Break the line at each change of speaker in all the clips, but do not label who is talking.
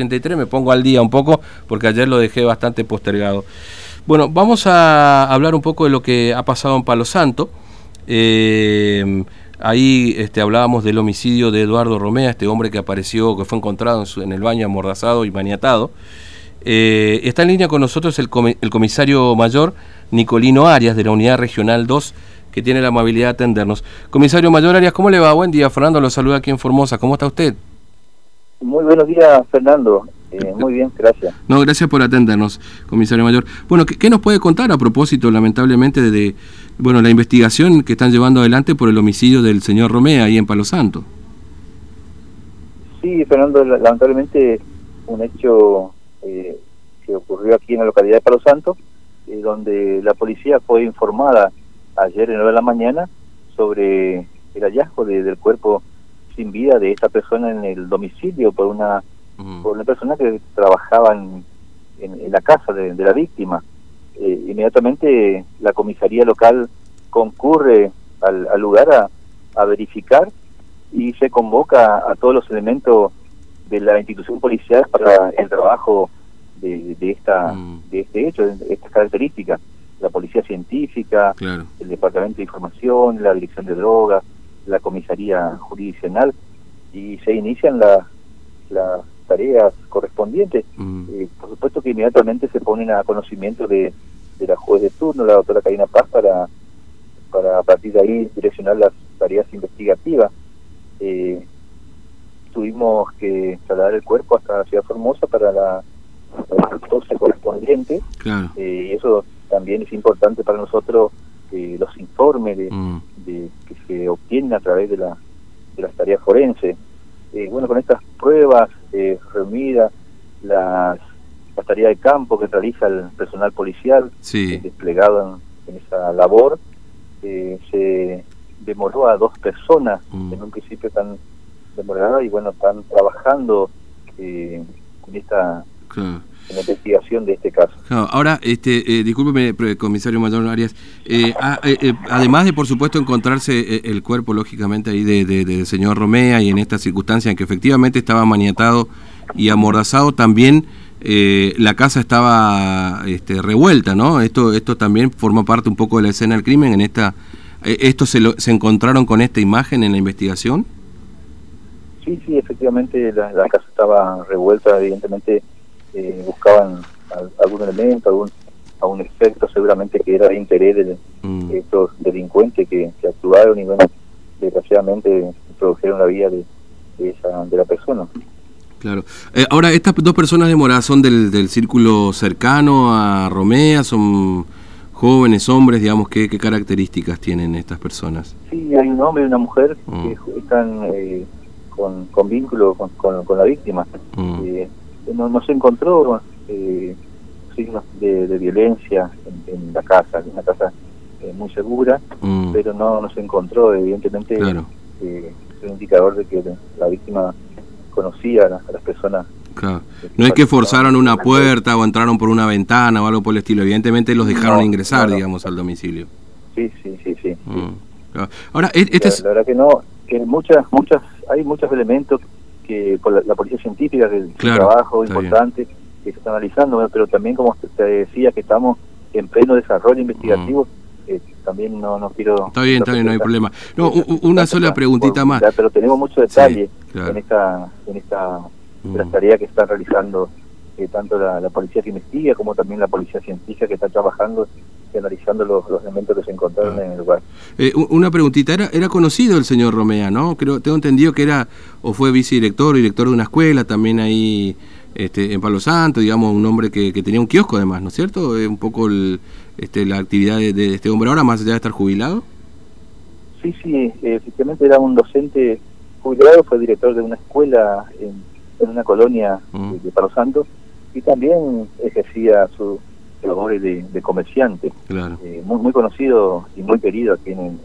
83, me pongo al día un poco porque ayer lo dejé bastante postergado. Bueno, vamos a hablar un poco de lo que ha pasado en Palo Santo. Eh, ahí este, hablábamos del homicidio de Eduardo Romea, este hombre que apareció, que fue encontrado en, el baño amordazado y maniatado. Eh, está en línea con nosotros el, el comisario mayor Nicolino Arias de la Unidad Regional 2 que tiene la amabilidad de atendernos. Comisario Mayor Arias, ¿cómo le va? Buen día, Fernando, lo saluda aquí en Formosa. ¿Cómo está usted?
Muy buenos días, Fernando. Eh, muy bien, gracias.
No, gracias por atendernos, comisario mayor. Bueno, ¿qué, nos puede contar a propósito, lamentablemente, de, bueno la investigación que están llevando adelante por el homicidio del señor Romea ahí en Palo Santo?
Sí, Fernando, lamentablemente un hecho eh, que ocurrió aquí en la localidad de Palo Santo, eh, donde la policía fue informada ayer en 9 de la mañana sobre el hallazgo del cuerpo sin vida de esta persona en el domicilio por una por una persona que trabajaba en, en, la casa de, la víctima. Eh, inmediatamente la comisaría local concurre al, lugar a, a, verificar y se convoca a todos los elementos de la institución policial para el trabajo de, de esta de este hecho, de estas características la policía científica, el departamento de información, la dirección de drogas, la comisaría jurisdiccional y se inician las tareas correspondientes. Mm. Eh, por supuesto que inmediatamente se ponen a conocimiento de, la juez de turno, la doctora Karina Paz, para, para a partir de ahí direccionar las tareas investigativas. Eh, tuvimos que trasladar el cuerpo hasta la ciudad Formosa para la, para correspondiente eh, y eso también es importante para nosotros eh, los informes mm. De, que se obtienen a través de, la, de las tareas forenses. Eh, bueno, con estas pruebas eh, reunidas, las, tareas de campo que realiza el personal policial eh, desplegado en, esa labor, se demoró a dos personas, mm. en un principio están demoradas y bueno, están trabajando en esta en la investigación de este caso.
ahora, este, eh, discúlpeme, comisario Mayor Arias, eh, eh, eh, además de, por supuesto, encontrarse el cuerpo, lógicamente, ahí del de, señor Romea y en esta circunstancia en que efectivamente estaba maniatado y amordazado, también la casa estaba este, revuelta, ¿no? Esto, esto también forma parte un poco de la escena del crimen. En esta, ¿Esto se, lo, se encontraron con esta imagen en la investigación?
Sí, sí, efectivamente la, la casa estaba revuelta, evidentemente eh, buscaban algún elemento, algún algún efecto seguramente que era de interés de, mm. estos delincuentes que, actuaron y bueno, desgraciadamente produjeron la vida de, esa, de la persona.
Claro. Eh, ahora, ¿estas dos personas de Morada son del, del círculo cercano a Romea? ¿Son jóvenes, hombres? Digamos, ¿qué, qué características tienen estas personas?
Sí, hay un hombre y una mujer que mm. están eh, con, con vínculo con, con, la víctima. Mm. Eh, no, no se encontró eh, signos de, violencia en, la casa, una casa eh, muy segura, mm. pero no, no se encontró, evidentemente, eh, un indicador de que la víctima conocía a las, personas.
No es que forzaron una puerta o entraron por una ventana o algo por el estilo, evidentemente los dejaron ingresar, digamos, al domicilio.
Sí, sí, sí, sí. Mm.
Ahora, este
la, verdad que no, que muchas, muchas, hay muchos elementos por la, policía científica, que es un trabajo importante que se está analizando, pero también como te decía que estamos en pleno desarrollo investigativo, mm. eh, también no, no quiero...
Está bien, está bien, no hay problema. No, una sola preguntita más.
Pero tenemos mucho detalle en esta, en esta tarea que está realizando eh, tanto la, policía que investiga como también la policía científica que está trabajando y analizando los, elementos que se encontraron ah. en el lugar.
Eh, una preguntita, ¿Era, era conocido el señor Romea, ¿no? Creo, tengo entendido que era o fue vicedirector o director de una escuela también ahí este, en Palo Santo, digamos, un hombre que, que tenía un kiosco además, ¿no es cierto? Es un poco este, la actividad de, este hombre ahora, más allá de estar jubilado.
Sí, sí, efectivamente era un docente jubilado, fue director de una escuela en, una colonia mm. de Palo Santo y también ejercía su labores de, de comerciante, eh, muy, muy conocido y muy querido aquí en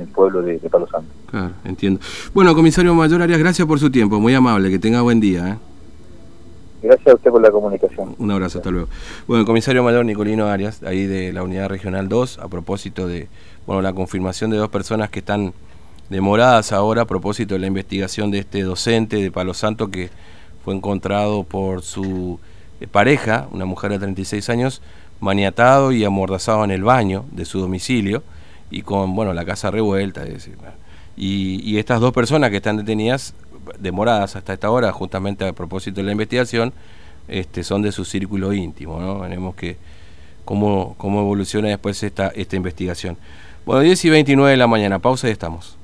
el, pueblo de, Palo Santo.
Claro, entiendo. Bueno, comisario Mayor Arias, gracias por su tiempo, muy amable, que tenga buen día. ¿eh?
Gracias a usted por la comunicación.
Un abrazo, hasta luego. Bueno, el comisario mayor Nicolino Arias, ahí de la Unidad Regional 2, a propósito de bueno la confirmación de dos personas que están demoradas ahora a propósito de la investigación de este docente de Palo Santo que fue encontrado por su eh, pareja, una mujer de 36 años, maniatado y amordazado en el baño de su domicilio y con, bueno, la casa revuelta. y, y, estas dos personas que están detenidas, demoradas hasta esta hora, justamente a propósito de la investigación, este, son de su círculo íntimo, ¿no? Veremos que cómo, cómo evoluciona después esta, esta investigación. Bueno, 10 y 29 de la mañana, pausa y estamos.